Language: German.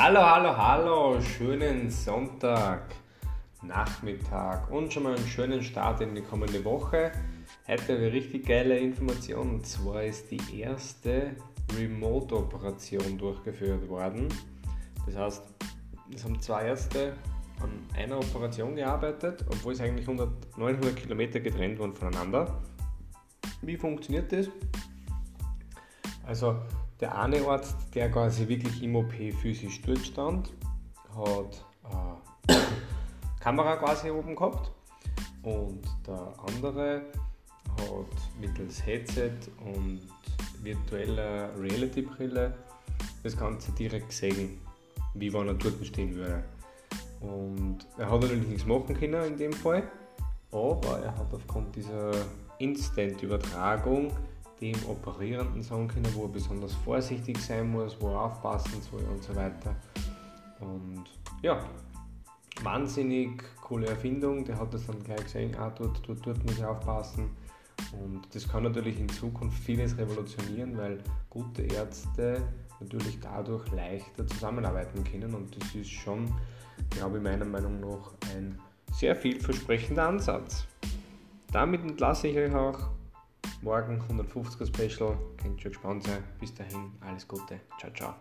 Hallo, hallo, hallo, schönen Sonntag, Nachmittag und schon mal einen schönen Start in die kommende Woche. Heute eine richtig geile Information und zwar ist die erste Remote-Operation durchgeführt worden. Das heißt, es haben zwei Ärzte an einer Operation gearbeitet, obwohl es eigentlich 100, 900 Kilometer getrennt waren voneinander. Wie funktioniert das? Also der eine Arzt, der quasi wirklich im OP physisch dort stand, hat äh, Kamera quasi oben gehabt und der andere hat mittels Headset und virtueller Reality-Brille das Ganze direkt gesehen, wie wenn er dort stehen würde. Und er hat natürlich nichts machen können in dem Fall, aber er hat aufgrund dieser Instant-Übertragung dem Operierenden sagen können, wo er besonders vorsichtig sein muss, wo er aufpassen soll und so weiter. Und ja, wahnsinnig coole Erfindung. Der hat das dann gleich gesehen, ah, dort, dort, dort muss ich aufpassen. Und das kann natürlich in Zukunft vieles revolutionieren, weil gute Ärzte natürlich dadurch leichter zusammenarbeiten können. Und das ist schon, glaube ich, meiner Meinung nach ein sehr vielversprechender Ansatz. Damit entlasse ich euch auch Morgen 150er Special. Könnt schon gespannt sein. Bis dahin, alles Gute. Ciao, ciao.